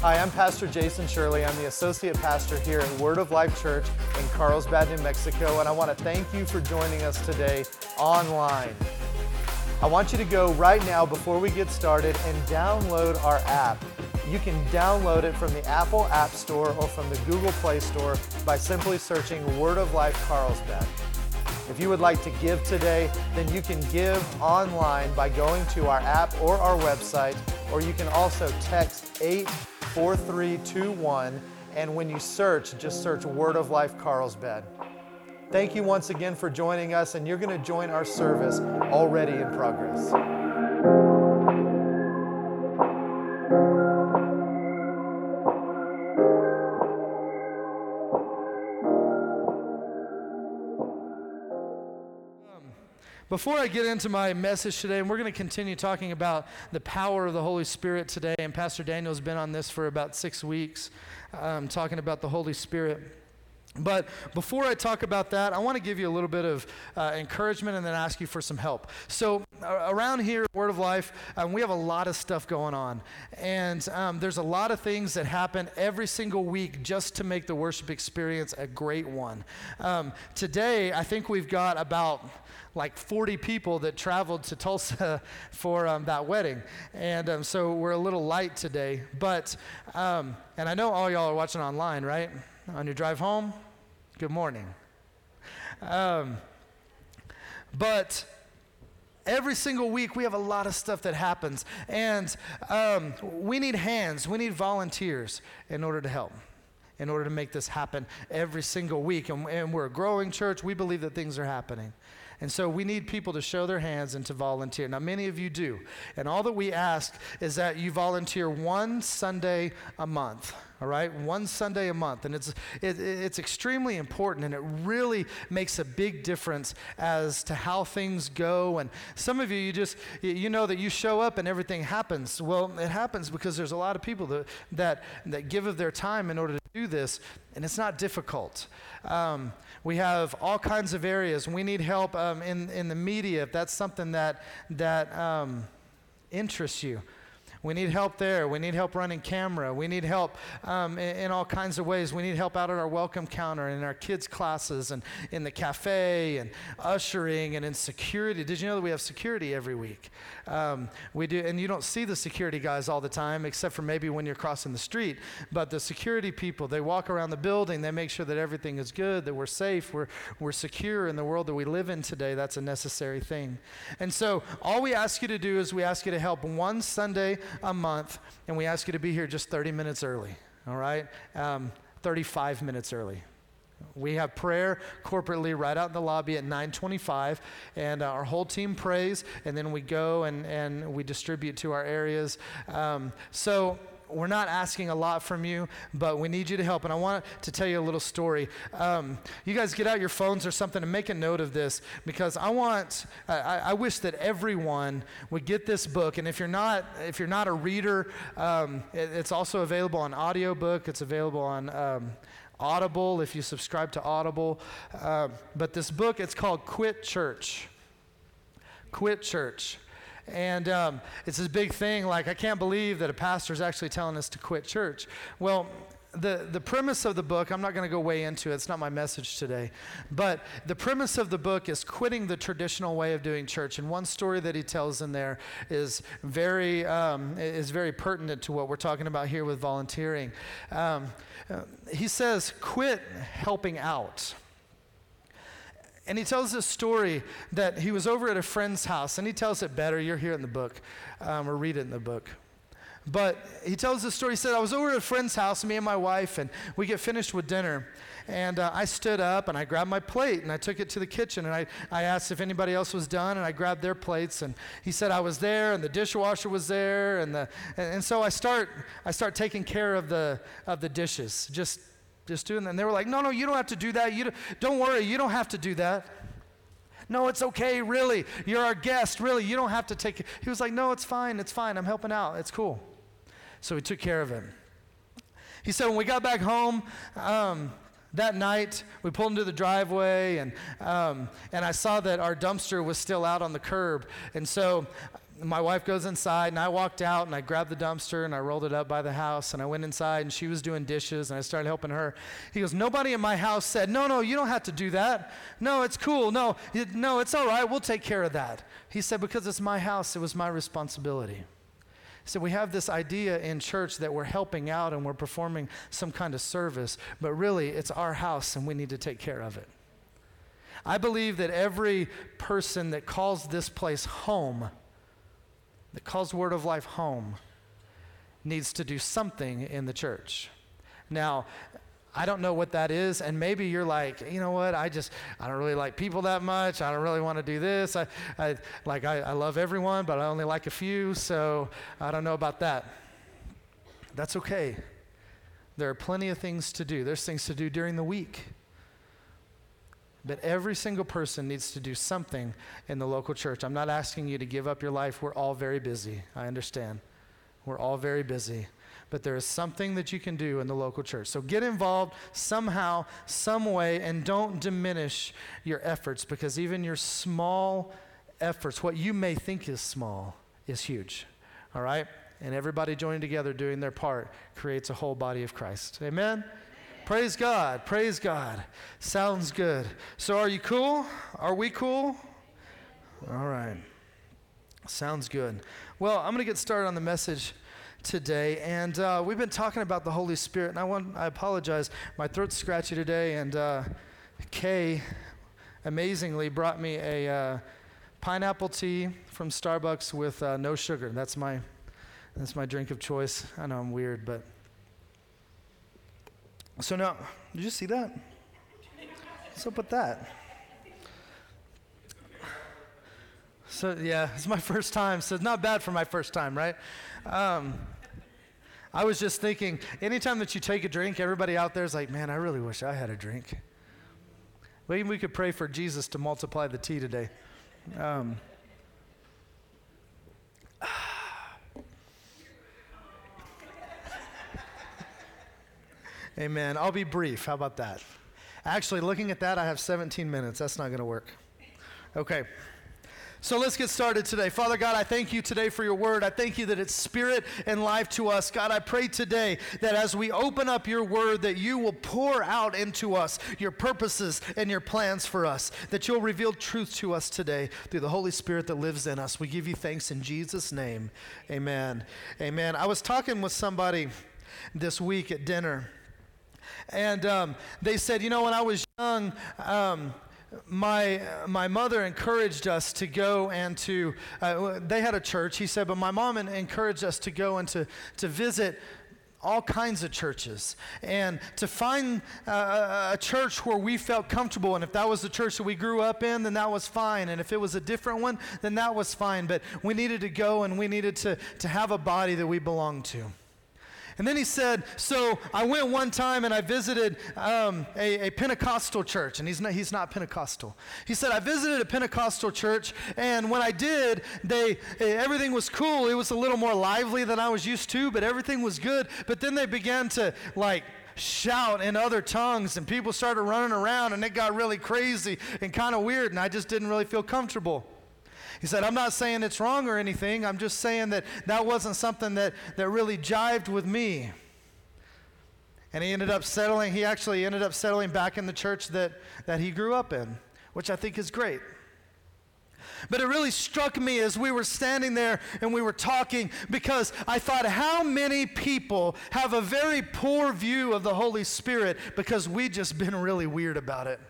Hi, I'm Pastor Jason Shirley. I'm the associate pastor here at Word of Life Church in Carlsbad, New Mexico, and I want to thank you for joining us today online. I want you to go right now before we get started and download our app. You can download it from the Apple App Store or from the Google Play Store by simply searching Word of Life Carlsbad. If you would like to give today, then you can give online by going to our app or our website, or you can also text 84321. And when you search, just search Word of Life Carlsbad. Thank you once again for joining us, and you're going to join our service already in progress. Before I get into my message today, and we're going to continue talking about the power of the Holy Spirit today, and Pastor Daniel's been on this for about six weeks, um, talking about the Holy Spirit. But before I talk about that, I want to give you a little bit of uh, encouragement and then ask you for some help. So, uh, around here, Word of Life, um, we have a lot of stuff going on. And um, there's a lot of things that happen every single week just to make the worship experience a great one. Um, today, I think we've got about like 40 people that traveled to Tulsa for um, that wedding. And um, so we're a little light today. But, um, and I know all y'all are watching online, right? On your drive home? Good morning. Um, but every single week we have a lot of stuff that happens. And um, we need hands, we need volunteers in order to help in order to make this happen every single week. And, and, we're a growing church. We believe that things are happening. And so we need people to show their hands and to volunteer. Now, many of you do. And all that we ask is that you volunteer one Sunday a month. All right, one Sunday a month, and it's it, it's extremely important, and it really makes a big difference as to how things go. And some of you, you just you know that you show up and everything happens. Well, it happens because there's a lot of people that that that give of their time in order to do this, and it's not difficult. Um, we have all kinds of areas. We need help um, in, in the media if that's something that, that um, interests you. We need help there. We need help running camera. We need help um, in, in, all kinds of ways. We need help out at our welcome counter, in our kids' classes, and in the cafe, and ushering, and in security. Did you know that we have security every week? Um, we do, and you don't see the security guys all the time, except for maybe when you're crossing the street. But the security people, they walk around the building. They make sure that everything is good, that we're safe, we're we're secure in the world that we live in today. That's a necessary thing. And so, all we ask you to do is we ask you to help one Sunday a month, and we ask you to be here just 30 minutes early, all right? Um, 35 minutes early. We have prayer corporately right out in the lobby at 925, and uh, our whole team prays, and then we go and, and we distribute to our areas. Um, so we're not asking a lot from you, but we need you to help. And I want to tell you a little story. Um, you guys get out your phones or something and make a note of this because I want, I, I wish that everyone would get this book. And if you're not, if you're not a reader, um, it, it's also available on audiobook. It's available on um, Audible if you subscribe to Audible. Uh, but this book, it's called Quit Church. Quit Church. And um, it's this big thing, like, I can't believe that a pastor is actually telling us to quit church. Well, the, the premise of the book, I'm not going to go way into it, it's not my message today. But the premise of the book is quitting the traditional way of doing church. And one story that he tells in there is very, um, is very pertinent to what we're talking about here with volunteering. Um, uh, he says, quit helping out. And he tells this story that he was over at a friend's house, and he tells it better. You're here in the book, um, or read it in the book. But he tells this story. He said, I was over at a friend's house, me and my wife, and we get finished with dinner. And uh, I stood up and I grabbed my plate and I took it to the kitchen and I, I asked if anybody else was done and I grabbed their plates. And he said I was there and the dishwasher was there. And, the, and, and so I start, I start taking care of the, of the dishes, just just doing that. And they were like, no, no, you don't have to do that. You don't, don't worry, you don't have to do that. No, it's okay, really. You're our guest, really. You don't have to take it. He was like, no, it's fine, it's fine. I'm helping out. It's cool. So we took care of him. He said, when we got back home, um, that night, we pulled into the driveway, and, um, and I saw that our dumpster was still out on the curb. And so my wife goes inside, and I walked out, and I grabbed the dumpster, and I rolled it up by the house, and I went inside, and she was doing dishes, and I started helping her. He goes, Nobody in my house said, No, no, you don't have to do that. No, it's cool. No, it, no, it's all right. We'll take care of that. He said, Because it's my house, it was my responsibility. So we have this idea in church that we're helping out and we're performing some kind of service, but really it's our house and we need to take care of it. I believe that every person that calls this place home, that calls Word of Life home, needs to do something in the church. Now, I don't know what that is. And maybe you're like, you know what? I just, I don't really like people that much. I don't really want to do this. I, I like, I, I love everyone, but I only like a few. So I don't know about that. That's okay. There are plenty of things to do. There's things to do during the week. But every single person needs to do something in the local church. I'm not asking you to give up your life. We're all very busy. I understand. We're all very busy but there is something that you can do in the local church. So get involved somehow, some way, and don't diminish your efforts because even your small efforts, what you may think is small, is huge. All right? And everybody joining together doing their part creates a whole body of Christ. Amen? Praise God. Praise God. Sounds good. So, are you cool? Are we cool? All right. Sounds good. Well, I'm going to get started on the message today, and uh, we've been talking about the Holy Spirit. And I want I apologize, my throat's scratchy today, and uh, Kay amazingly brought me a uh, pineapple tea from Starbucks with uh, no sugar. That's my that's my drink of choice. I know I'm weird, but so now, did you see that? What's up with that? So yeah, it's my first time, so it's not bad for my first time, right? Um, I was just thinking, anytime that you take a drink, everybody out there is like, man, I really wish I had a drink. Maybe we could pray for Jesus to multiply the tea today. Um, Amen. I'll be brief. How about that? Actually, looking at that, I have 17 minutes. That's not going to work. Okay. So let's get started today. Father God, I thank you today for your word. I thank you that it's spirit and life to us. God, I pray today that as we open up your word, that you will pour out into us your purposes and your plans for us, that you'll reveal truth to us today through the Holy Spirit that lives in us. We give you thanks in Jesus' name. Amen. Amen. I was talking with somebody this week at dinner, and um, they said, you know, when I was young, um, my, my mother encouraged us to go and to, uh, they had a church, he said, but my mom encouraged us to go and to, to visit all kinds of churches and to find uh, a church where we felt comfortable and if that was the church that we grew up in then that was fine and if it was a different one then that was fine but we needed to go and we needed to, to have a body that we belonged to and then he said, So I went one time and I visited um, a, a, Pentecostal church, and he's not, he's not Pentecostal. He said, I visited a Pentecostal church, and when I did, they, everything was cool. It was a little more lively than I was used to, but everything was good. But then they began to, like, shout in other tongues and people started running around and it got really crazy and kind of weird and I just didn't really feel comfortable. He said, I'm not saying it's wrong or anything. I'm just saying that that wasn't something that, that really jived with me. And he ended up settling, he actually ended up settling back in the church that, that he grew up in, which I think is great. But it really struck me as we were standing there and we were talking because I thought, how many people have a very poor view of the Holy Spirit because we've just been really weird about it?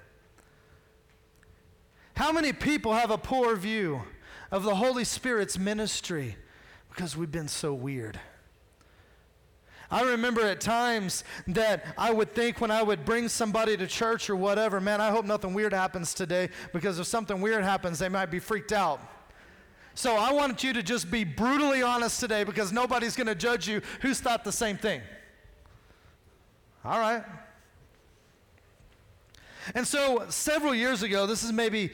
How many people have a poor view of the Holy Spirit's ministry because we've been so weird. I remember at times that I would think when I would bring somebody to church or whatever, man, I hope nothing weird happens today because if something weird happens, they might be freaked out. So I want you to just be brutally honest today because nobody's going to judge you who's thought the same thing. All right. And so several years ago, this is maybe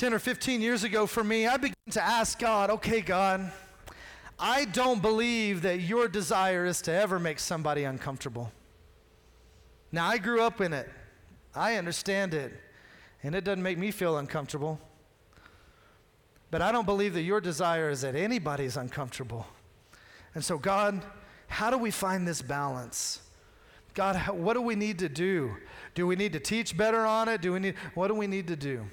10 or 15 years ago for me, I began to ask God, okay, God, I don't believe that your desire is to ever make somebody uncomfortable. Now, I grew up in it, I understand it, and it doesn't make me feel uncomfortable. But I don't believe that your desire is that anybody's uncomfortable. And so, God, how do we find this balance? God, what do we need to do? Do we need to teach better on it? Do we need, what do we need to do?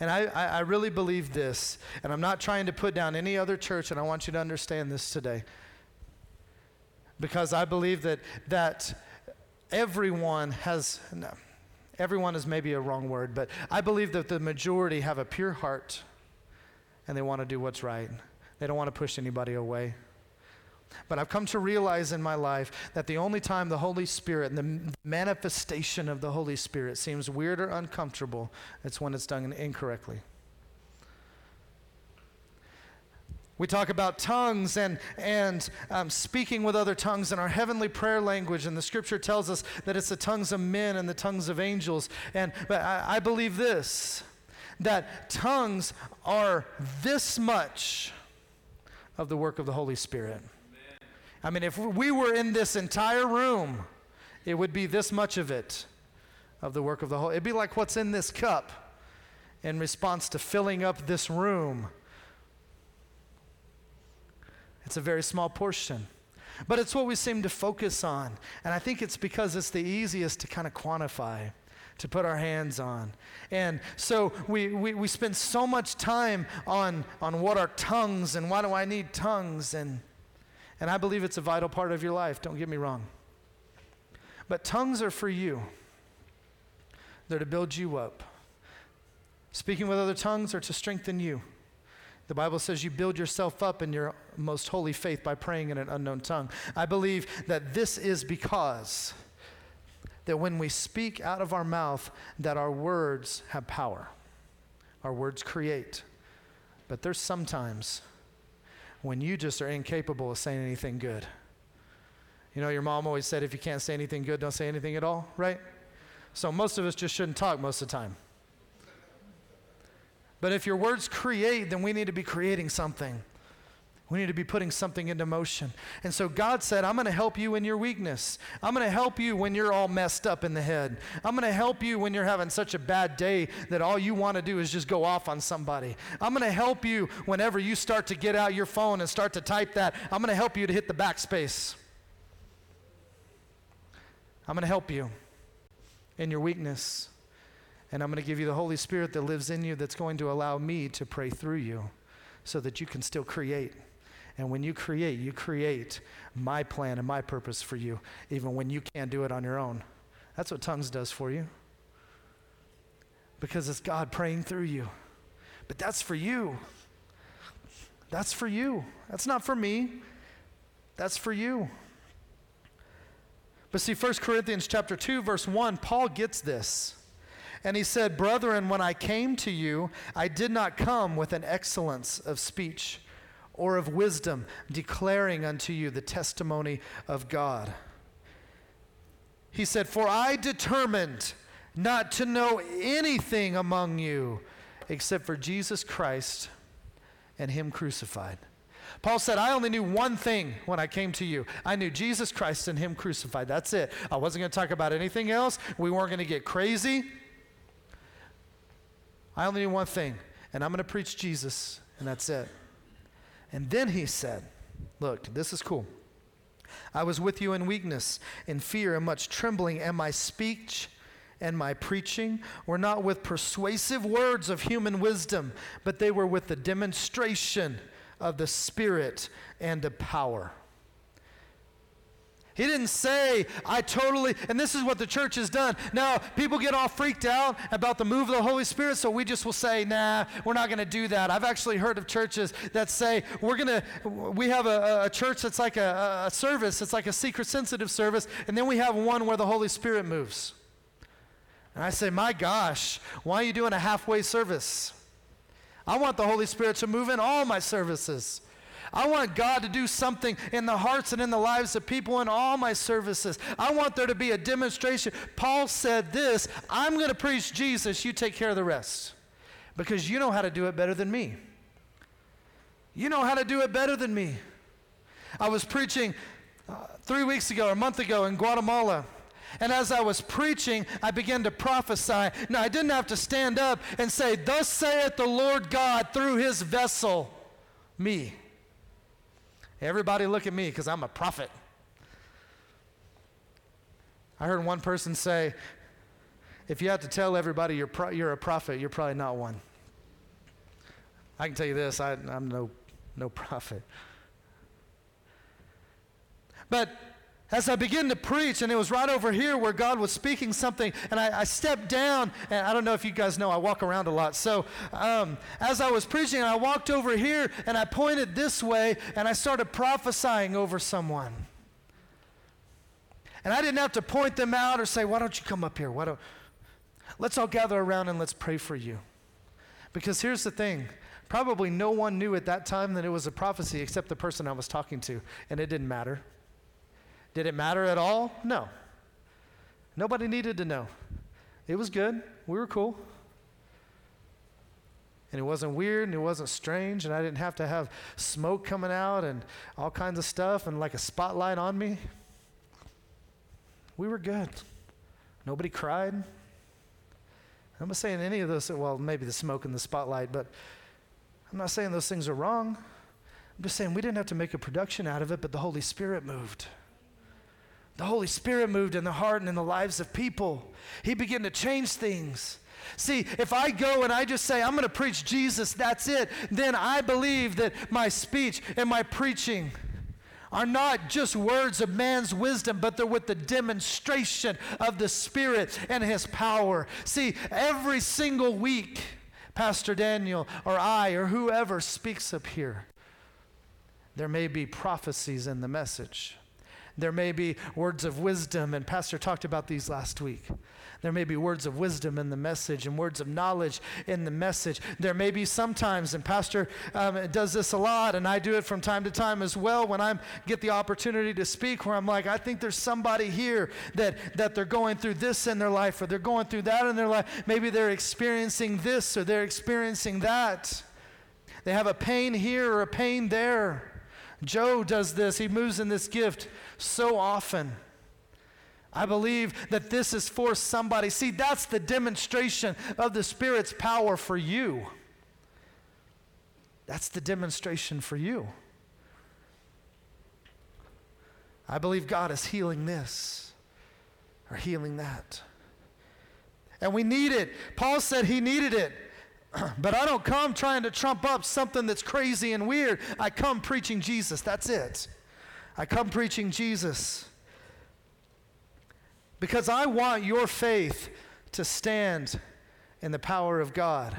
And I, I, I really believe this, and I'm not trying to put down any other church, and I want you to understand this today. Because I believe that, that everyone has, no, everyone is maybe a wrong word, but I believe that the majority have a pure heart and they want to do what's right. They don't want to push anybody away. But I've come to realize in my life that the only time the Holy Spirit and the manifestation of the Holy Spirit seems weird or uncomfortable, it's when it's done incorrectly. We talk about tongues and, and um, speaking with other tongues in our heavenly prayer language, and the scripture tells us that it's the tongues of men and the tongues of angels. And, but I, I believe this that tongues are this much of the work of the Holy Spirit. I mean, if we were in this entire room, it would be this much of it, of the work of the Holy. It'd be like what's in this cup in response to filling up this room. It's a very small portion. But it's what we seem to focus on. And I think it's because it's the easiest to kind of quantify, to put our hands on. And so we, we, we spend so much time on, on what are tongues and why do I need tongues and and I believe it's a vital part of your life, don't get me wrong. But tongues are for you, they're to build you up. Speaking with other tongues are to strengthen you. The Bible says you build yourself up in your most holy faith by praying in an unknown tongue. I believe that this is because that when we speak out of our mouth that our words have power. Our words create. But there's sometimes when you just are incapable of saying anything good. You know, your mom always said if you can't say anything good, don't say anything at all, right? So most of us just shouldn't talk most of the time. But if your words create, then we need to be creating something. We need to be putting something into motion. And so God said, I'm going to help you in your weakness. I'm going to help you when you're all messed up in the head. I'm going to help you when you're having such a bad day that all you want to do is just go off on somebody. I'm going to help you whenever you start to get out your phone and start to type that. I'm going to help you to hit the backspace. I'm going to help you in your weakness. And I'm going to give you the Holy Spirit that lives in you that's going to allow me to pray through you so that you can still create. And when you create, you create my plan and my purpose for you, even when you can't do it on your own. That's what tongues does for you. Because it's God praying through you. But that's for you. That's for you. That's not for me. That's for you. But see 1 Corinthians chapter 2 verse 1, Paul gets this. And he said, "Brethren, when I came to you, I did not come with an excellence of speech or of wisdom, declaring unto you the testimony of God. He said, For I determined not to know anything among you except for Jesus Christ and Him crucified. Paul said, I only knew one thing when I came to you. I knew Jesus Christ and Him crucified. That's it. I wasn't going to talk about anything else. We weren't going to get crazy. I only knew one thing, and I'm going to preach Jesus, and that's it. And then he said, Look, this is cool. I was with you in weakness, in fear, and much trembling, and my speech and my preaching were not with persuasive words of human wisdom, but they were with the demonstration of the Spirit and of power he didn't say, I totally, and this is what the church has done. Now, people get all freaked out about the move of the Holy Spirit, so we just will say, nah, we're not going to do that. I've actually heard of churches that say, we're going to, we have a, a, church that's like a, a service, it's like a secret sensitive service, and then we have one where the Holy Spirit moves. And I say, my gosh, why are you doing a halfway service? I want the Holy Spirit to move in all my services. I want God to do something in the hearts and in the lives of people in all my services. I want there to be a demonstration. Paul said this I'm going to preach Jesus, you take care of the rest because you know how to do it better than me. You know how to do it better than me. I was preaching uh, three weeks ago, or a month ago in Guatemala, And as I was preaching, I began to prophesy. Now, I didn't have to stand up and say, Thus saith the Lord God through his vessel, me. Everybody look at me because I'm a prophet. I heard one person say, if you have to tell everybody you're, pro- you're a prophet, you're probably not one. I can tell you this I, am no, no prophet. But as I began to preach, and it was right over here where God was speaking something, and I, I stepped down, and I don't know if you guys know, I walk around a lot. So um, as I was preaching, I walked over here, and I pointed this way, and I started prophesying over someone. And I didn't have to point them out or say, why don't you come up here? Why don't... Let's all gather around and let's pray for you. Because here's the thing probably no one knew at that time that it was a prophecy except the person I was talking to, and it didn't matter. Did it matter at all? No. Nobody needed to know. It was good. We were cool. And it wasn't weird and it wasn't strange, and I didn't have to have smoke coming out and all kinds of stuff and like a spotlight on me. We were good. Nobody cried. I'm not saying any of those, well, maybe the smoke and the spotlight, but I'm not saying those things are wrong. I'm just saying we didn't have to make a production out of it, but the Holy Spirit moved. The Holy Spirit moved in the heart and in the lives of people. He began to change things. See, if I go and I just say, I'm going to preach Jesus, that's it, then I believe that my speech and my preaching are not just words of man's wisdom, but they're with the demonstration of the Spirit and His power. See, every single week, Pastor Daniel or I or whoever speaks up here, there may be prophecies in the message. There may be words of wisdom, and Pastor talked about these last week. There may be words of wisdom in the message and words of knowledge in the message. There may be sometimes, and Pastor um, does this a lot, and I do it from time to time as well when I get the opportunity to speak, where I'm like, I think there's somebody here that, that they're going through this in their life, or they're going through that in their life. Maybe they're experiencing this, or they're experiencing that. They have a pain here or a pain there. Joe does this, he moves in this gift so often. I believe that this is for somebody. See, that's the demonstration of the Spirit's power for you. That's the demonstration for you. I believe God is healing this or healing that. And we need it. Paul said he needed it. but I don't come trying to trump up something that's crazy and weird. I come preaching Jesus. That's it. I come preaching Jesus. Because I want your faith to stand in the power of God,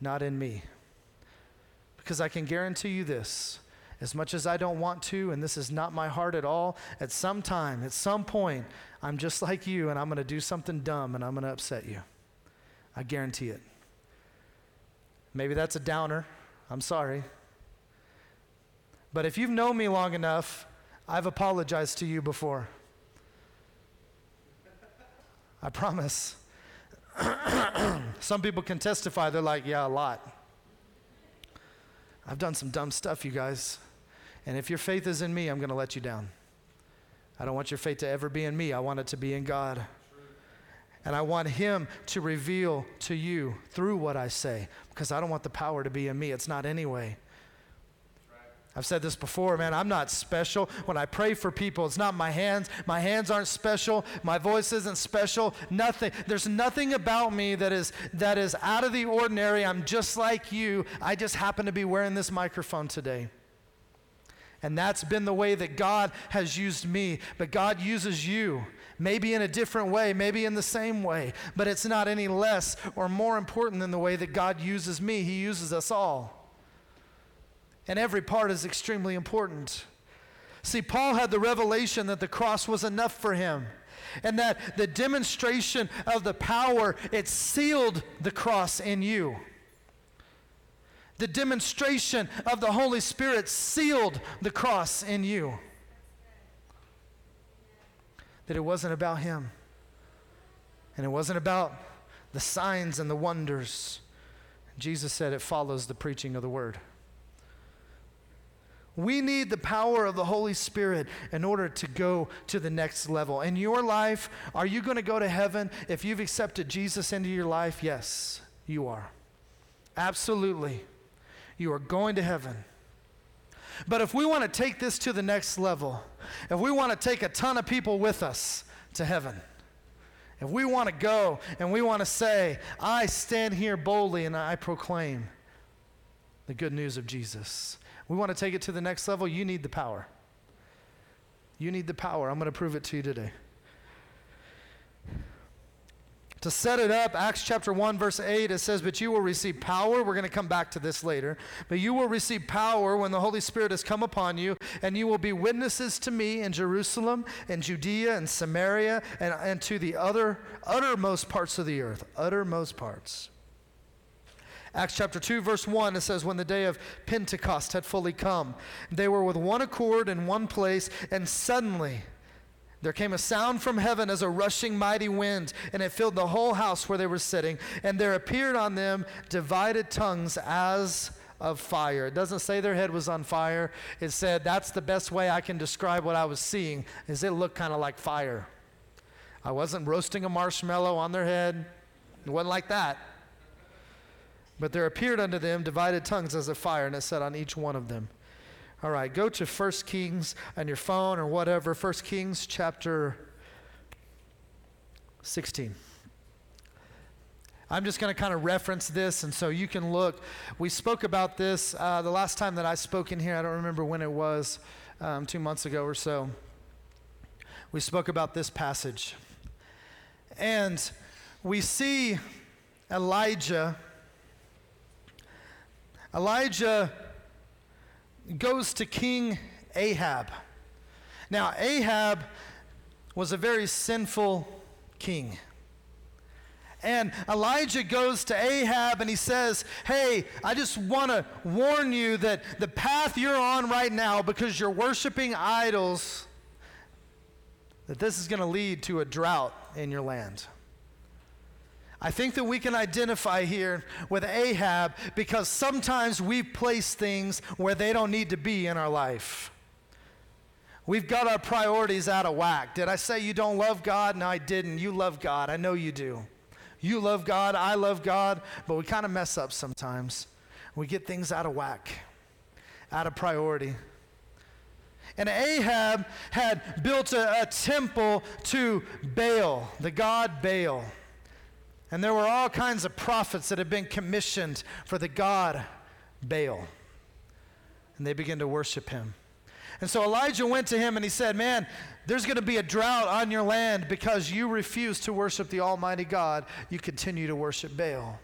not in me. Because I can guarantee you this as much as I don't want to, and this is not my heart at all, at some time, at some point, I'm just like you and I'm going to do something dumb and I'm going to upset you. I guarantee it. Maybe that's a downer. I'm sorry. But if you've known me long enough, I've apologized to you before. I promise. some people can testify, they're like, yeah, a lot. I've done some dumb stuff, you guys. And if your faith is in me, I'm going to let you down. I don't want your faith to ever be in me, I want it to be in God. And I want Him to reveal to you through what I say because I don't want the power to be in me. It's not anyway. I've said this before, man. I'm not special. When I pray for people, it's not my hands. My hands aren't special. My voice isn't special. Nothing. There's nothing about me that is that is out of the ordinary. I'm just like you. I just happen to be wearing this microphone today. And that's been the way that God has used me. But God uses you maybe in a different way, maybe in the same way, but it's not any less or more important than the way that God uses me. He uses us all. And every part is extremely important. See, Paul had the revelation that the cross was enough for him. And that the demonstration of the power, it sealed the cross in you. The demonstration of the Holy Spirit sealed the cross in you that it wasn't about him. And it wasn't about the signs and the wonders. Jesus said it follows the preaching of the word. We need the power of the Holy Spirit in order to go to the next level. In your life, are you going to go to heaven if you've accepted Jesus into your life? Yes, you are. Absolutely. You are going to heaven. But if we want to take this to the next level, if we want to take a ton of people with us to heaven, if we want to go and we want to say, I stand here boldly and I proclaim the good news of Jesus, we want to take it to the next level, you need the power. You need the power. I'm going to prove it to you today. To set it up, Acts chapter 1, verse 8, it says, But you will receive power. We're going to come back to this later. But you will receive power when the Holy Spirit has come upon you, and you will be witnesses to me in Jerusalem, and Judea, and Samaria, and, and to the other, uttermost parts of the earth. Uttermost parts. Acts chapter 2, verse 1, it says, When the day of Pentecost had fully come, they were with one accord in one place, and suddenly, there came a sound from heaven as a rushing mighty wind, and it filled the whole house where they were sitting. And there appeared on them divided tongues as of fire. It doesn't say their head was on fire. It said that's the best way I can describe what I was seeing is it looked kind of like fire. I wasn't roasting a marshmallow on their head. It wasn't like that. But there appeared unto them divided tongues as a fire, and it set on each one of them. All right, go to 1 Kings on your phone or whatever. 1 Kings chapter 16. I'm just going to kind of reference this, and so you can look. We spoke about this uh, the last time that I spoke in here. I don't remember when it was, um, two months ago or so. We spoke about this passage. And we see Elijah. Elijah goes to King Ahab. Now, Ahab was a very sinful king. And Elijah goes to Ahab and he says, Hey, I just want to warn you that the path you're on right now, because you're worshiping idols, that this is going to lead to a drought in your land. I think that we can identify here with Ahab because sometimes we place things where they don't need to be in our life. We've got our priorities out of whack. Did I say you don't love God? No, I didn't. You love God. I know you do. You love God. I love God. But we kind of mess up sometimes. We get things out of whack, out of priority. And Ahab had built a, a temple to Baal, the god Baal. And there were all kinds of prophets that had been commissioned for the god Baal. And they began to worship him. And so Elijah went to him and he said, Man, there's going to be a drought on your land because you refuse to worship the Almighty God. You continue to worship Baal.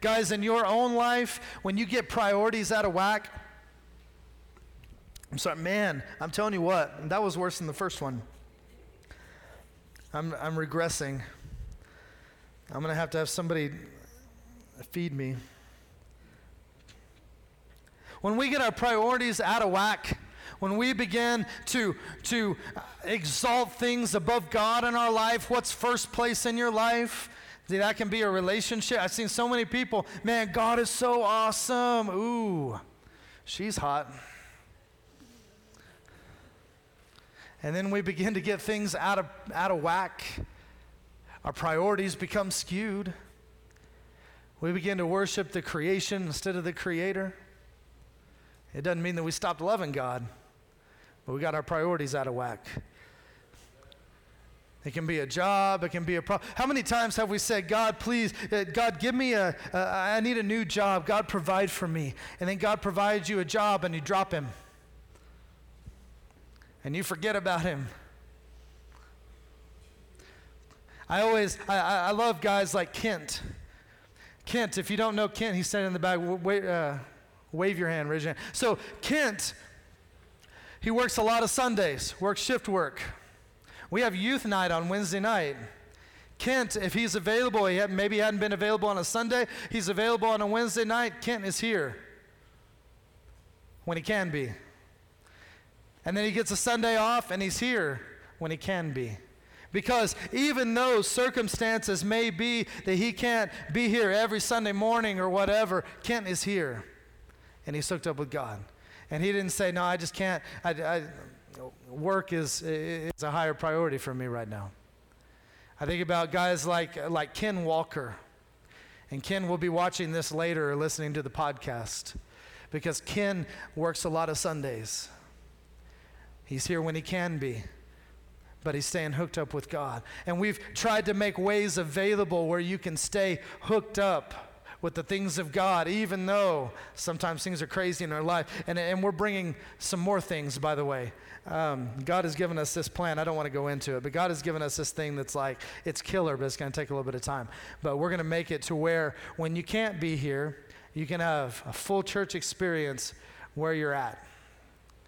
Guys, in your own life, when you get priorities out of whack, I'm sorry, man, I'm telling you what, that was worse than the first one. I'm, I'm regressing. I'm going to have to have somebody feed me. When we get our priorities out of whack, when we begin to, to exalt things above God in our life, what's first place in your life? That can be a relationship. I've seen so many people, man, God is so awesome. Ooh, she's hot. And then we begin to get things out of, out of whack. Our priorities become skewed. We begin to worship the creation instead of the creator. It doesn't mean that we stopped loving God, but we got our priorities out of whack. It can be a job. It can be a problem. How many times have we said, God, please, uh, God, give me a, I need a new job. God, provide for me. And then God provides you a job and you drop him. And you forget about him. I always, I, I love guys like Kent. Kent, if you don't know Kent, he's standing in the back. Wait, uh, Wave your hand, raise your hand. So, Kent, he works a lot of Sundays, works shift work. We have youth night on Wednesday night. Kent, if he's available, he had, maybe he hadn't been available on a Sunday, he's available on a Wednesday night. Kent is here when he can be. And then he gets a Sunday off and he's here when he can be. Because even though circumstances may be that he can't be here every Sunday morning or whatever, Kent is here and he's hooked up with God. And he didn't say, No, I just can't. I, I, work is, is a higher priority for me right now. I think about guys like, like Ken Walker. And Ken will be watching this later or listening to the podcast because Ken works a lot of Sundays. He's here when he can be, but he's staying hooked up with God. And we've tried to make ways available where you can stay hooked up with the things of God, even though sometimes things are crazy in our life. And, and we're bringing some more things, by the way. Um, God has given us this plan. I don't want to go into it, but God has given us this thing that's like, it's killer, but it's going to take a little bit of time. But we're going to make it to where when you can't be here, you can have a full church experience where you're at.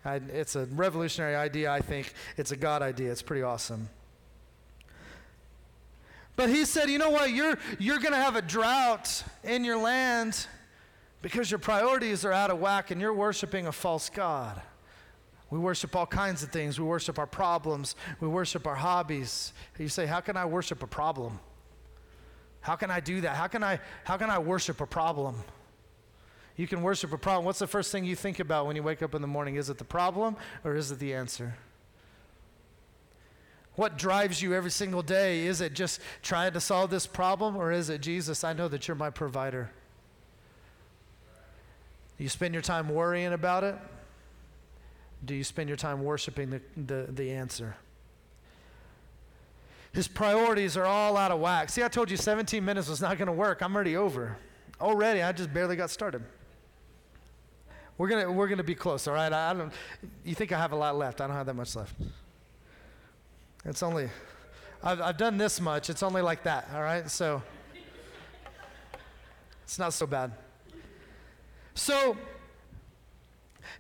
I, it's a revolutionary idea, I think. It's a God idea. It's pretty awesome. But he said, you know what? You're, you're going to have a drought in your land because your priorities are out of whack and you're worshiping a false God. We worship all kinds of things. We worship our problems. We worship our hobbies. You say, How can I worship a problem? How can I do that? How can I, how can I worship a problem? You can worship a problem. What's the first thing you think about when you wake up in the morning? Is it the problem or is it the answer? What drives you every single day? Is it just trying to solve this problem, or is it Jesus? I know that you're my provider. Do you spend your time worrying about it? Do you spend your time worshiping the, the, the answer? His priorities are all out of whack. See, I told you 17 minutes was not going to work. I'm already over. Already, I just barely got started. We're gonna we're gonna be close, all right? I don't. You think I have a lot left? I don't have that much left. It's only, I've, I've done this much. It's only like that, all right? So it's not so bad. So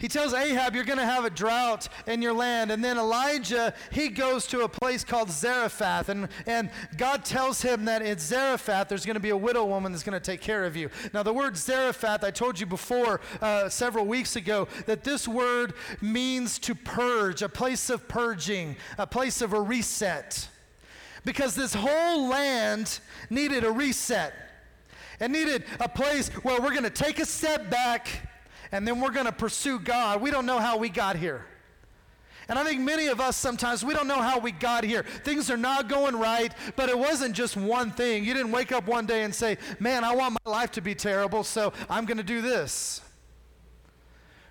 he tells Ahab, You're going to have a drought in your land. And then Elijah, he goes to a place called Zarephath. And, and God tells him that in Zarephath, there's going to be a widow woman that's going to take care of you. Now, the word Zarephath, I told you before uh, several weeks ago that this word means to purge, a place of purging, a place of a reset. Because this whole land needed a reset. It needed a place where we're going to take a step back and then we're going to pursue God. We don't know how we got here. And I think many of us sometimes, we don't know how we got here. Things are not going right, but it wasn't just one thing. You didn't wake up one day and say, Man, I want my life to be terrible, so I'm going to do this.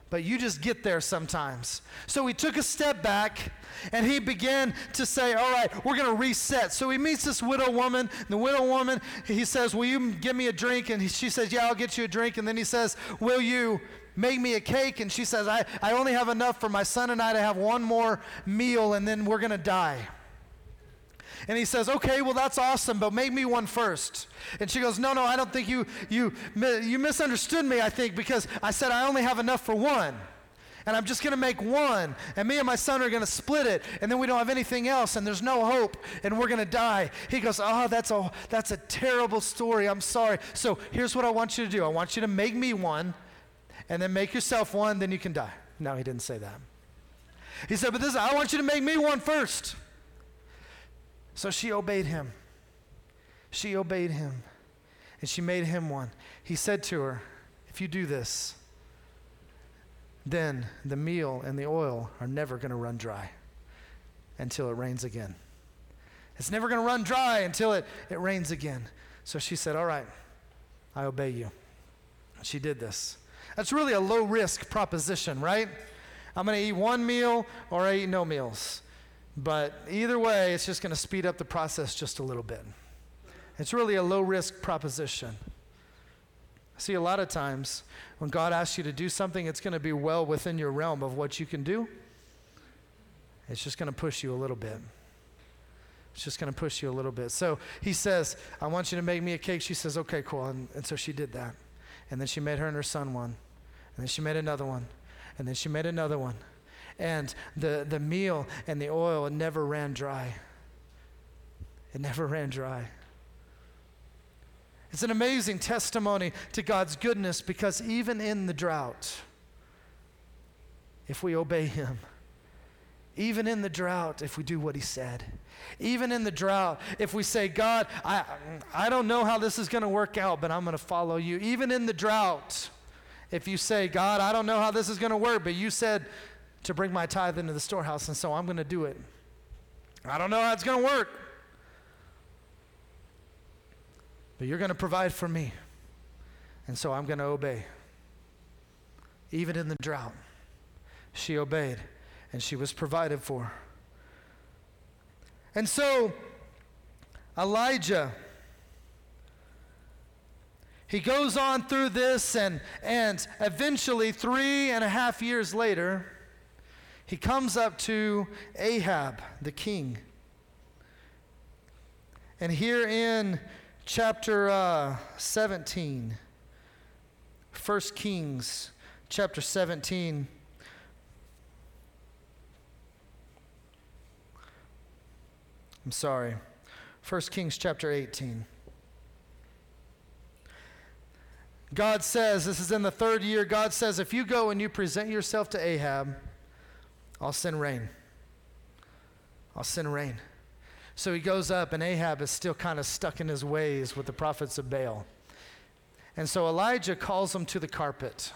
But you just get there sometimes. So he took a step back and he began to say, All right, we're going to reset. So he meets this widow woman. The widow woman, he says, Will you give me a drink? And she says, Yeah, I'll get you a drink. And then he says, Will you make me a cake. And she says, I, I only have enough for my son and I to have one more meal and then we're going to die. And he says, "Okay, well that's awesome, but make me one first. And she goes, "No, no, I don't think you you you misunderstood me. I think because I said I only have enough for one." And I'm just going to make one, and me and my son are going to split it, and then we don't have anything else, and there's no hope, and we're going to die. He goes, Oh, that's a, that's a terrible story. I'm sorry. So here's what I want you to do I want you to make me one, and then make yourself one, then you can die. No, he didn't say that. He said, But this, I want you to make me one first. So she obeyed him. She obeyed him, and she made him one. He said to her, If you do this, then the meal and the oil are never going to run dry until it rains again. It's never going to run dry until it, it rains again. So she said, All right, I obey you. She did this. That's really a low risk proposition, right? I'm going to eat one meal or I eat no meals. But either way, it's just going to speed up the process just a little bit. It's really a low risk proposition. See, a lot of times when God asks you to do something, it's going to be well within your realm of what you can do. It's just going to push you a little bit. It's just going to push you a little bit. So he says, I want you to make me a cake. She says, okay, cool. And, and so she did that. And then she made her and her son one. And then she made another one. And then she made another one. And the, the meal and the oil it never ran dry. It never ran dry. It's an amazing testimony to God's goodness because even in the drought, if we obey Him, even in the drought, if we do what He said, even in the drought, if we say, God, I, I don't know how this is going to work out, but I'm going to follow you, even in the drought, If you say, God, I don't know how this is going to work, but you said to bring my tithe into the storehouse, and so I'm going to do it. I don't know how it's going to work, but you're going to provide for me, and so I'm going to obey. Even in the drought, she obeyed, and she was provided for. And so, Elijah he goes on through this, and, and eventually, three and a half years later, he comes up to Ahab, the king. And here in chapter uh, 17, 1 Kings chapter 17, I'm sorry, 1 Kings chapter 18. God says, this is in the third year, God says, if you go and you present yourself to Ahab, I'll send rain. I'll send rain. So he goes up, and Ahab is still kind of stuck in his ways with the prophets of Baal. And so Elijah calls him to the carpet.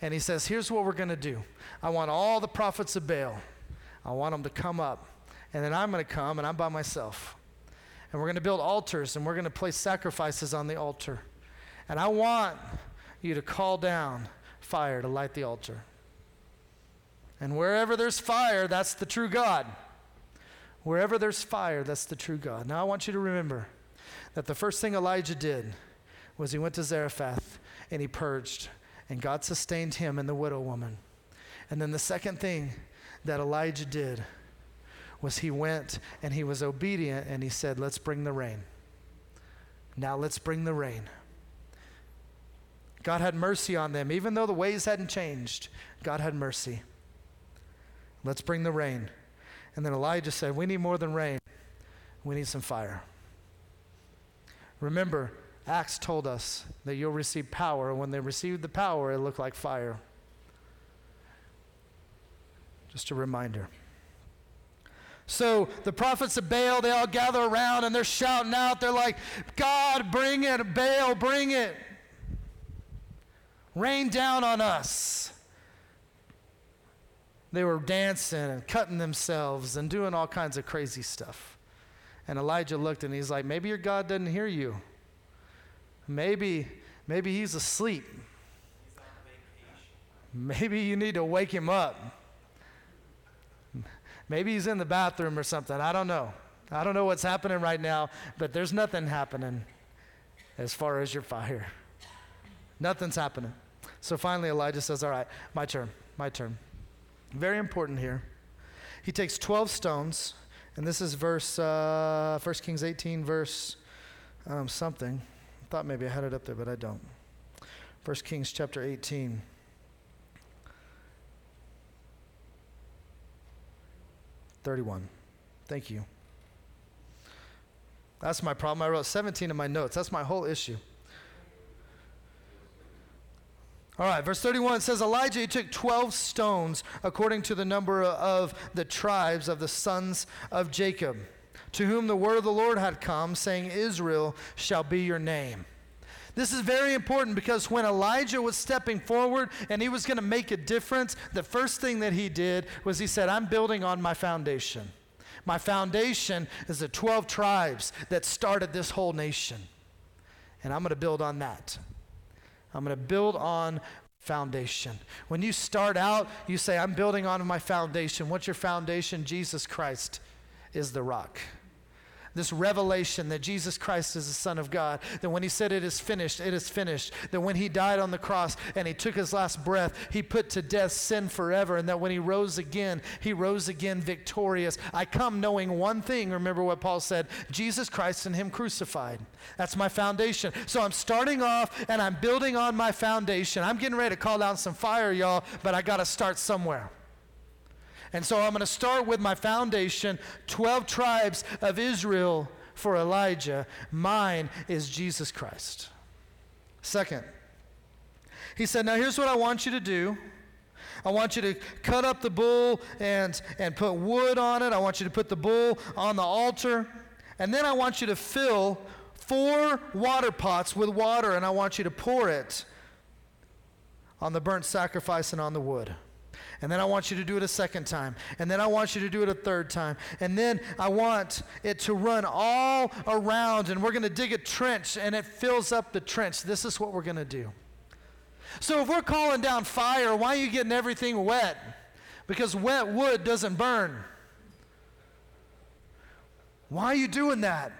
And he says, Here's what we're going to do. I want all the prophets of Baal, I want them to come up. And then I'm going to come, and I'm by myself. And we're going to build altars, and we're going to place sacrifices on the altar. And I want you to call down fire to light the altar. And wherever there's fire, that's the true God. Wherever there's fire, that's the true God. Now I want you to remember that the first thing Elijah did was he went to Zarephath and he purged, and God sustained him and the widow woman. And then the second thing that Elijah did was he went and he was obedient and he said, Let's bring the rain. Now let's bring the rain. God had mercy on them. Even though the ways hadn't changed, God had mercy. Let's bring the rain. And then Elijah said, We need more than rain, we need some fire. Remember, Acts told us that you'll receive power. When they received the power, it looked like fire. Just a reminder. So the prophets of Baal, they all gather around and they're shouting out. They're like, God, bring it. Baal, bring it. Rain down on us. They were dancing and cutting themselves and doing all kinds of crazy stuff. And Elijah looked and he's like, maybe your God doesn't hear you. Maybe, maybe he's asleep. Maybe you need to wake him up. Maybe he's in the bathroom or something. I don't know. I don't know what's happening right now, but there's nothing happening as far as your fire. Nothing's happening. So finally, Elijah says, All right, my turn, my turn. Very important here. He takes 12 stones, and this is verse, uh, 1 Kings 18, verse um, something. I thought maybe I had it up there, but I don't. 1 Kings chapter 18. Thirty-one. Thank you. That's my problem. I wrote 17 in my notes. That's my whole issue. All right, verse 31 says Elijah took 12 stones according to the number of the tribes of the sons of Jacob, to whom the word of the Lord had come, saying, Israel shall be your name. This is very important because when Elijah was stepping forward and he was going to make a difference, the first thing that he did was he said, I'm building on my foundation. My foundation is the 12 tribes that started this whole nation. And I'm going to build on that. I'm going to build on foundation. When you start out, you say, I'm building on my foundation. What's your foundation? Jesus Christ is the rock this revelation that Jesus Christ is the Son of God, that when he said it is finished, it is finished, that when he died on the cross and he took his last breath, he put to death sin forever, and that when he rose again, he rose again victorious. I come knowing one thing. Remember what Paul said Jesus Christ and him crucified. That's my foundation. So I'm starting off and I'm building on my foundation. I'm getting ready to call down some fire, y'all, but I got to start somewhere. And so I'm going to start with my foundation 12 tribes of Israel for Elijah. Mine is Jesus Christ. Second, he said, Now here's what I want you to do. I want you to cut up the bull and, and put wood on it. I want you to put the bull on the altar. And then I want you to fill four water pots with water and I want you to pour it on the burnt sacrifice and on the wood. And then I want you to do it a second time. And then I want you to do it a third time. And then I want it to run all around. And we're going to dig a trench and it fills up the trench. This is what we're going to do. So if we're calling down fire, why are you getting everything wet? Because wet wood doesn't burn. Why are you doing that?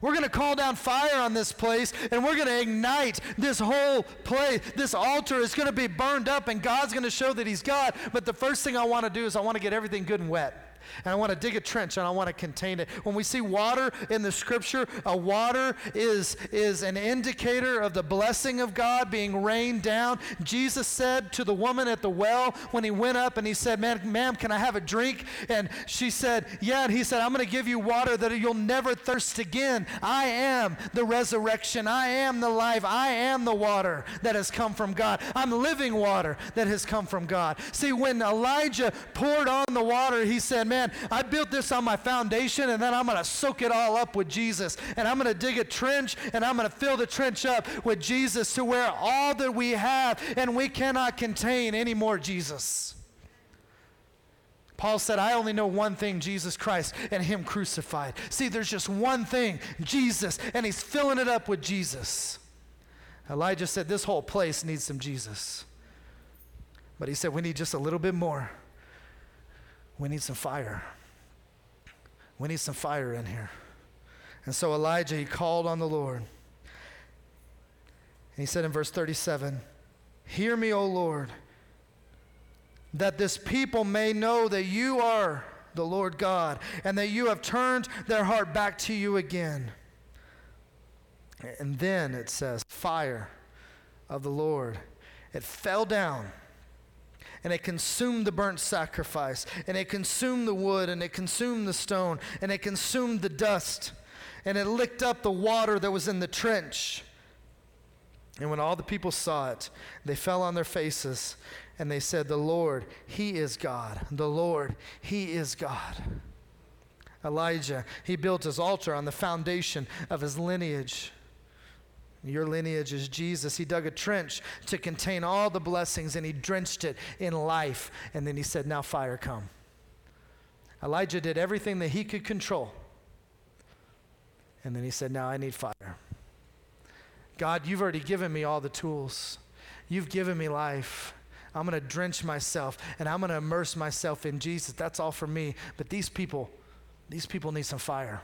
We're going to call down fire on this place and we're going to ignite this whole place. This altar is going to be burned up and God's going to show that He's God. But the first thing I want to do is I want to get everything good and wet and I want to dig a trench and I want to contain it. When we see water in the scripture, a water is, is an indicator of the blessing of God being rained down. Jesus said to the woman at the well when he went up and he said, Man, ma'am, can I have a drink? And she said, Yeah. And he said, I'm going to give you water that you'll never thirst again. I am the resurrection. I am the life. I am the water that has come from God. I'm living water that has come from God. See, when Elijah poured on the water, he said, Man, I built this on my foundation, and then I'm going to soak it all up with Jesus. And I'm going to dig a trench, and I'm going to fill the trench up with Jesus to where all that we have, and we cannot contain any more Jesus. Paul said, I only know one thing Jesus Christ and Him crucified. See, there's just one thing Jesus, and He's filling it up with Jesus. Elijah said, This whole place needs some Jesus. But he said, We need just a little bit more. We need some fire. We need some fire in here. And so Elijah, he called on the Lord. And he said in verse 37 Hear me, O Lord, that this people may know that you are the Lord God, and that you have turned their heart back to you again. And then it says, Fire of the Lord. It fell down and it consumed the burnt sacrifice, and it consumed the wood, and it consumed the stone, and it consumed the dust, and it licked up the water that was in the trench. And when all the people saw it, they fell on their faces, and they said, The Lord, He is God. The Lord, He is God. Elijah, he built his altar on the foundation of his lineage. Your lineage is Jesus. He dug a trench to contain all the blessings and he drenched it in life. And then he said, Now fire come. Elijah did everything that he could control. And then he said, Now I need fire. God, you've already given me all the tools, you've given me life. I'm going to drench myself and I'm going to immerse myself in Jesus. That's all for me. But these people, these people need some fire.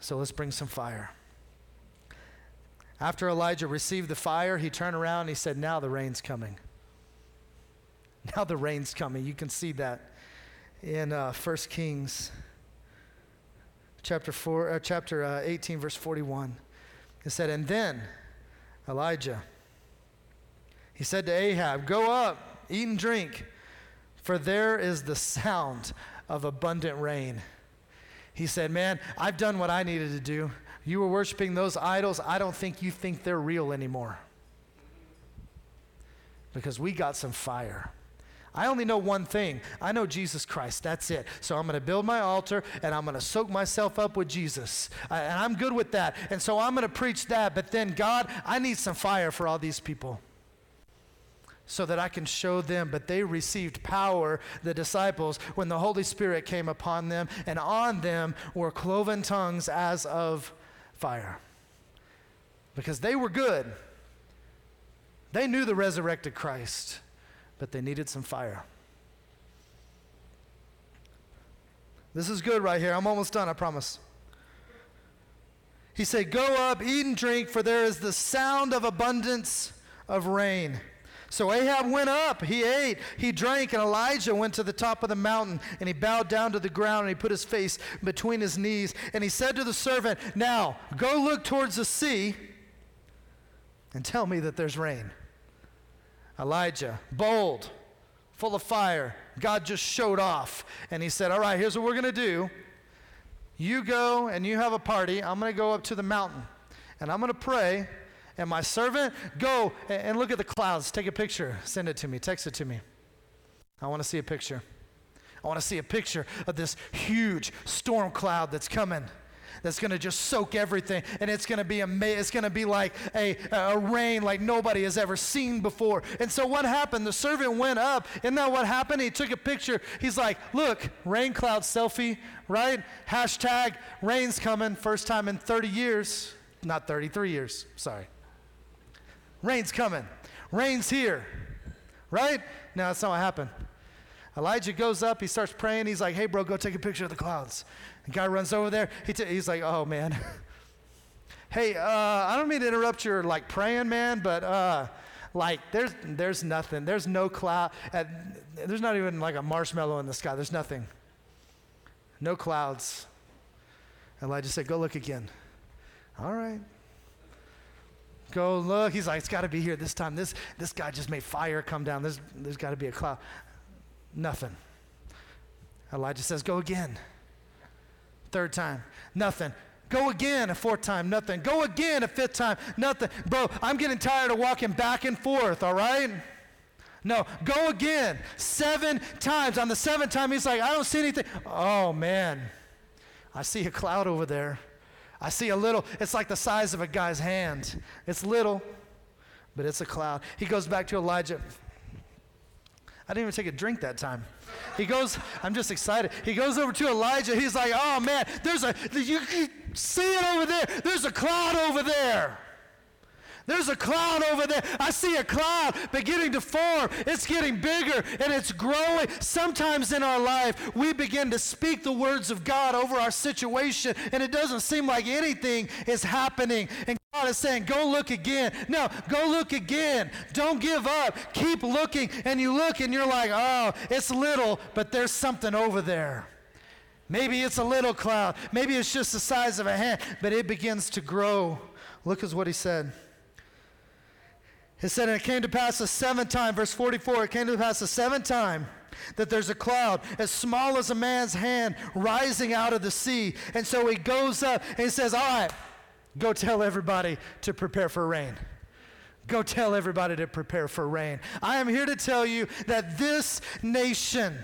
So let's bring some fire. After Elijah received the fire, he turned around and he said, Now the rain's coming. Now the rain's coming. You can see that in uh, 1 Kings chapter, four, uh, chapter uh, 18, verse 41. It said, And then Elijah, he said to Ahab, Go up, eat and drink, for there is the sound of abundant rain. He said, Man, I've done what I needed to do. You were worshiping those idols. I don't think you think they're real anymore. Because we got some fire. I only know one thing. I know Jesus Christ. That's it. So I'm going to build my altar and I'm going to soak myself up with Jesus. and I'm good with that. And so I'm going to preach that. But then, God, I need some fire for all these people so that I can show them. But they received power, the disciples, when the Holy Spirit came upon them, and on them were cloven tongues as of fire. Because they were good. They knew the resurrected Christ, but they needed some fire. This is good right here. I'm almost done, I promise. He said, Go up, eat and drink, for there is the sound of abundance of rain. So Ahab went up, he ate, he drank, and Elijah went to the top of the mountain, and he bowed down to the ground, and he put his face between his knees, and he said to the servant, Now go look towards the sea and tell me that there's rain. Elijah, bold, full of fire, God just showed off, and he said, All right, here's what we're going to do. You go and you have a party. I'm going to go up to the mountain, and I'm going to pray and my servant, go and look at the clouds. Take a picture. Send it to me. Text it to me. I want to see a picture. I want to see a picture of this huge storm cloud that's coming. that's going to just soak everything and it's going to be amazing it's going to be like a, a rain like nobody has ever seen before and so what happened the servant went up isn't that what happened he took a picture he's like look rain cloud selfie right hashtag rain's coming first time in 30 years not 33 years sorry rain's coming rain's here right now that's not what happened Elijah goes up, he starts praying. He's like, hey, bro, go take a picture of the clouds. The guy runs over there. He t- he's like, oh, man. hey, uh, I don't mean to interrupt your like praying, man, but uh, like there's, there's nothing. There's no cloud. There's not even like a marshmallow in the sky. There's nothing. No clouds. Elijah said, go look again. All right. Go look. He's like, it's got to be here this time. This, this guy just made fire come down. There's, there's got to be a cloud. Nothing. Elijah says, Go again. Third time, nothing. Go again a fourth time, nothing. Go again a fifth time, nothing. Bro, I'm getting tired of walking back and forth, all right? No, go again. Seven times. On the seventh time, he's like, I don't see anything. Oh, man. I see a cloud over there. I see a little, it's like the size of a guy's hand. It's little, but it's a cloud. He goes back to Elijah. I didn't even take a drink that time. He goes, I'm just excited. He goes over to Elijah. He's like, oh man, there's a, you, you see it over there. There's a cloud over there. There's a cloud over there. I see a cloud beginning to form. It's getting bigger and it's growing. Sometimes in our life, we begin to speak the words of God over our situation, and it doesn't seem like anything is happening. And God is saying, Go look again. No, go look again. Don't give up. Keep looking. And you look and you're like, Oh, it's little, but there's something over there. Maybe it's a little cloud. Maybe it's just the size of a hand, but it begins to grow. Look at what he said. He said, And it came to pass the seventh time, verse 44, it came to pass the seventh time that there's a cloud as small as a man's hand rising out of the sea. And so he goes up and he says, All right, go tell everybody to prepare for rain. Go tell everybody to prepare for rain. I am here to tell you that this nation,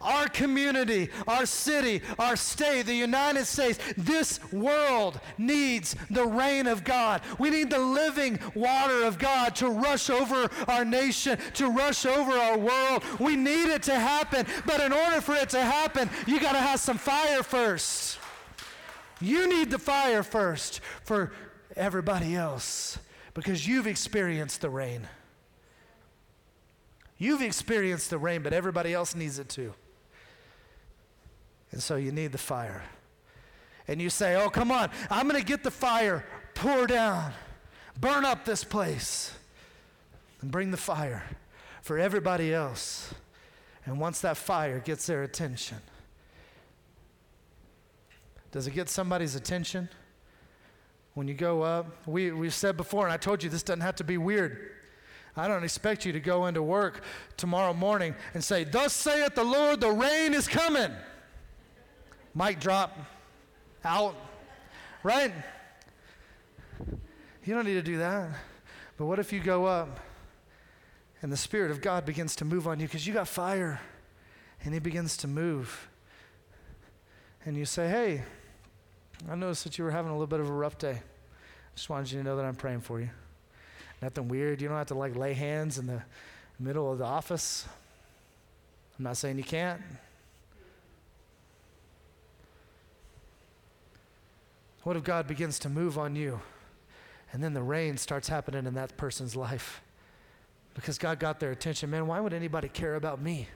our community, our city, our state, the United States, this world needs the rain of God. We need the living water of God to rush over our nation, to rush over our world. We need it to happen, but in order for it to happen, you got to have some fire first. You need the fire first for everybody else because you've experienced the rain. You've experienced the rain, but everybody else needs it too. And so you need the fire. And you say, oh, come on, I'm going to get the fire, pour down, burn up this place, and bring the fire for everybody else. And once that fire gets their attention, does it get somebody's attention? When you go up, we, we said before, and I told you this doesn't have to be weird. I don't expect you to go into work tomorrow morning and say, Thus saith the Lord, the rain is coming mic drop, out, right? You don't need to do that. But what if you go up and the Spirit of God begins to move on you because you got fire and He begins to move? And you say, Hey, I noticed that you were having a little bit of a rough day. Just wanted you to know that I'm praying for you. Nothing weird. You don't have to like lay hands in the middle of the office. I'm not saying you can't. What if God begins to move on you and then the rain starts happening in that person's life? Because God got their attention. Man, why would anybody care about me?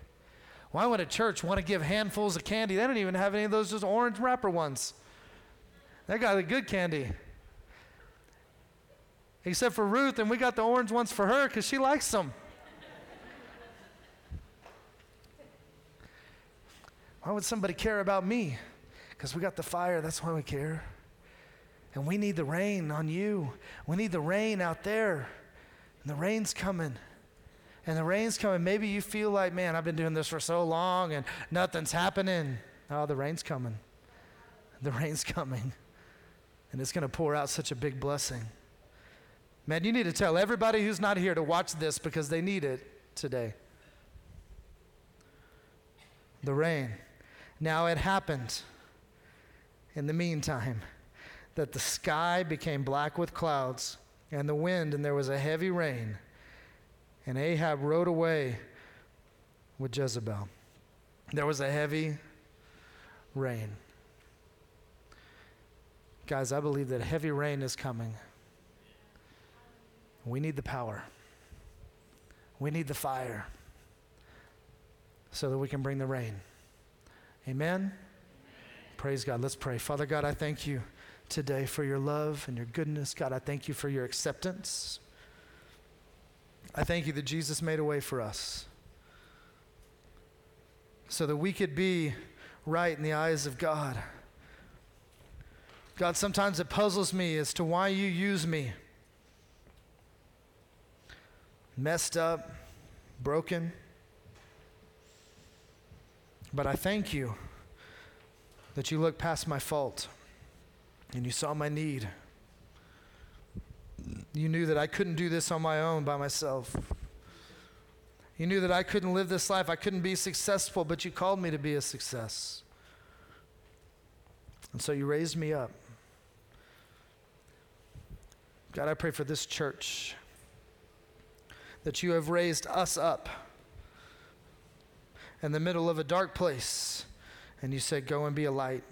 Why would a church want to give handfuls of candy? They don't even have any of those just orange wrapper ones. They got the good candy. Except for Ruth, and we got the orange ones for her because she likes them. Why would somebody care about me? Because we got the fire, that's why we care. And we need the rain on you. We need the rain out there. And the rain's coming. And the rain's coming. Maybe you feel like, man, I've been doing this for so long and nothing's happening. Oh, the rain's coming. The rain's coming. And it's going to pour out such a big blessing. Man, you need to tell everybody who's not here to watch this because they need it today. The rain. Now it happened in the meantime that the sky became black with clouds and the wind, and there was a heavy rain. And Ahab rode away with Jezebel. There was a heavy rain. Guys, I believe that heavy rain is coming. We need the power, we need the fire so that we can bring the rain. Amen? Praise God. Let's pray. Father God, I thank you today for your love and your goodness. God, I thank you for your acceptance. I thank you that Jesus made a way for us so that we could be right in the eyes of God. God, sometimes it puzzles me as to why you use me. Messed up, broken. But I thank you that you look past my fault and you saw my need. You knew that I couldn't do this on my own by myself. You knew that I couldn't live this life, I couldn't be successful, but you called me to be a success. And so you raised me up. God, I pray for this church that you have raised us up in the middle of a dark place, and you said, Go and be a light.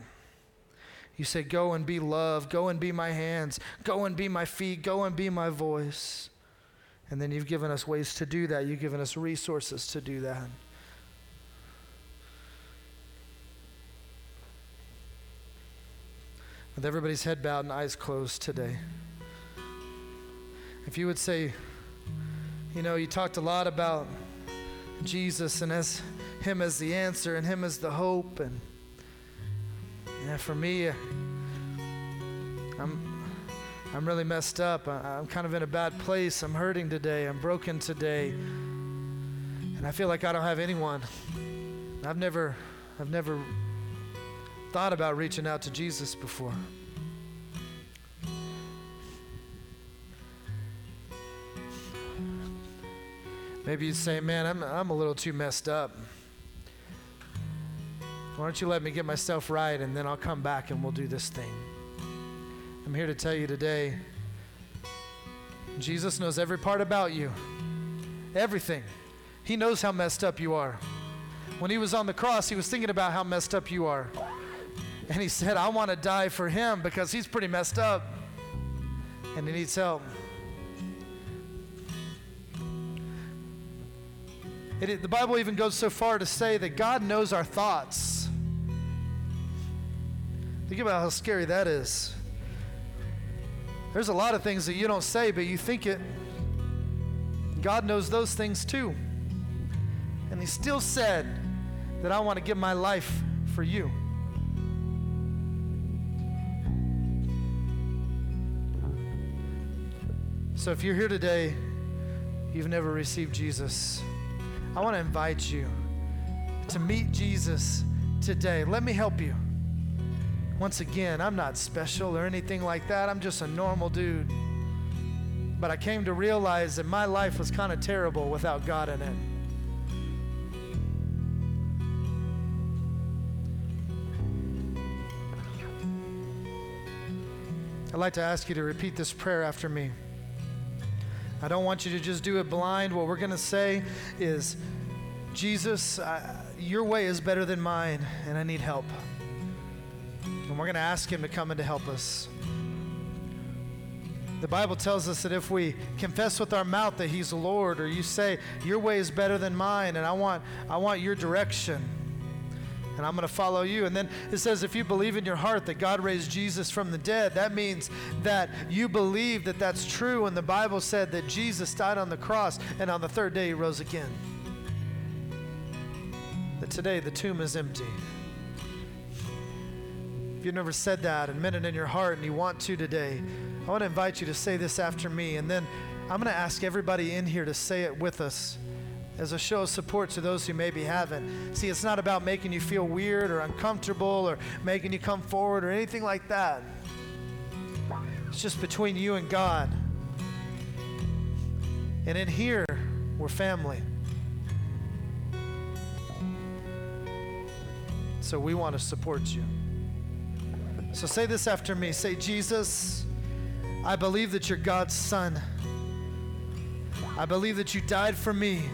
You said, Go and be love. Go and be my hands. Go and be my feet. Go and be my voice. And then you've given us ways to do that. You've given us resources to do that. With everybody's head bowed and eyes closed today, if you would say, you know, you talked a lot about Jesus and as Him as the answer and Him as the hope and yeah, for me, uh, I'm, I'm really messed up. I, am kind of in a bad place. I'm hurting today. I'm broken today. And I feel like I don't have anyone. I've never, I've never thought about reaching out to Jesus before. Maybe you'd say, man, I'm, I'm a little too messed up. Why don't you let me get myself right and then I'll come back and we'll do this thing? I'm here to tell you today Jesus knows every part about you, everything. He knows how messed up you are. When he was on the cross, he was thinking about how messed up you are. And he said, I want to die for him because he's pretty messed up and he needs help. It, the Bible even goes so far to say that God knows our thoughts. Think about how scary that is. There's a lot of things that you don't say, but you think it. God knows those things too. And He still said that I want to give my life for you. So if you're here today, you've never received Jesus, I want to invite you to meet Jesus today. Let me help you. Once again, I'm not special or anything like that. I'm just a normal dude. But I came to realize that my life was kind of terrible without God in it. I'd like to ask you to repeat this prayer after me. I don't want you to just do it blind. What we're going to say is, Jesus, I, your way is better than mine, and I need help. And we're going to ask Him to come and to help us. The Bible tells us that if we confess with our mouth that He's the Lord, or you say, Your way is better than mine, and I want, I want your direction, and I'm going to follow you. And then it says, if you believe in your heart that God raised Jesus from the dead, that means that you believe that that's true. And the Bible said that Jesus died on the cross, and on the third day He rose again. That today the tomb is empty. If you've never said that and meant it in your heart and you want to today, I want to invite you to say this after me. And then I'm going to ask everybody in here to say it with us as a show of support to those who maybe haven't. See, it's not about making you feel weird or uncomfortable or making you come forward or anything like that. It's just between you and God. And in here, we're family. So we want to support you. So say this after me. Say, Jesus, I believe that you're God's son. I believe that you died for me.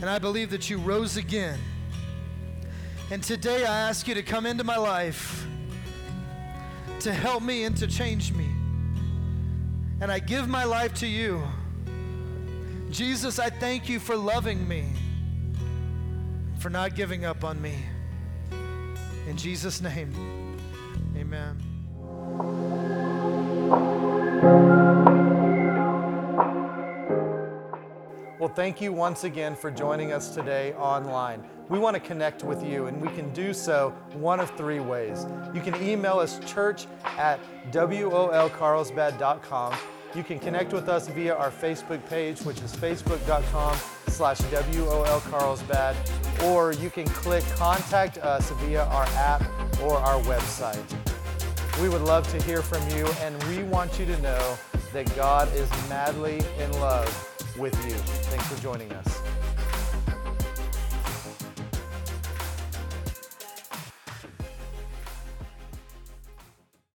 And I believe that you rose again. And today I ask you to come into my life to help me and to change me. And I give my life to you. Jesus, I thank you for loving me, for not giving up on me. In Jesus' name, amen. Well, thank you once again for joining us today online. We want to connect with you, and we can do so one of three ways. You can email us church at wolcarlsbad.com. You can connect with us via our Facebook page, which is facebook.com slash wolcarlsbad, or you can click contact us via our app or our website. We would love to hear from you, and we want you to know that God is madly in love with you. Thanks for joining us.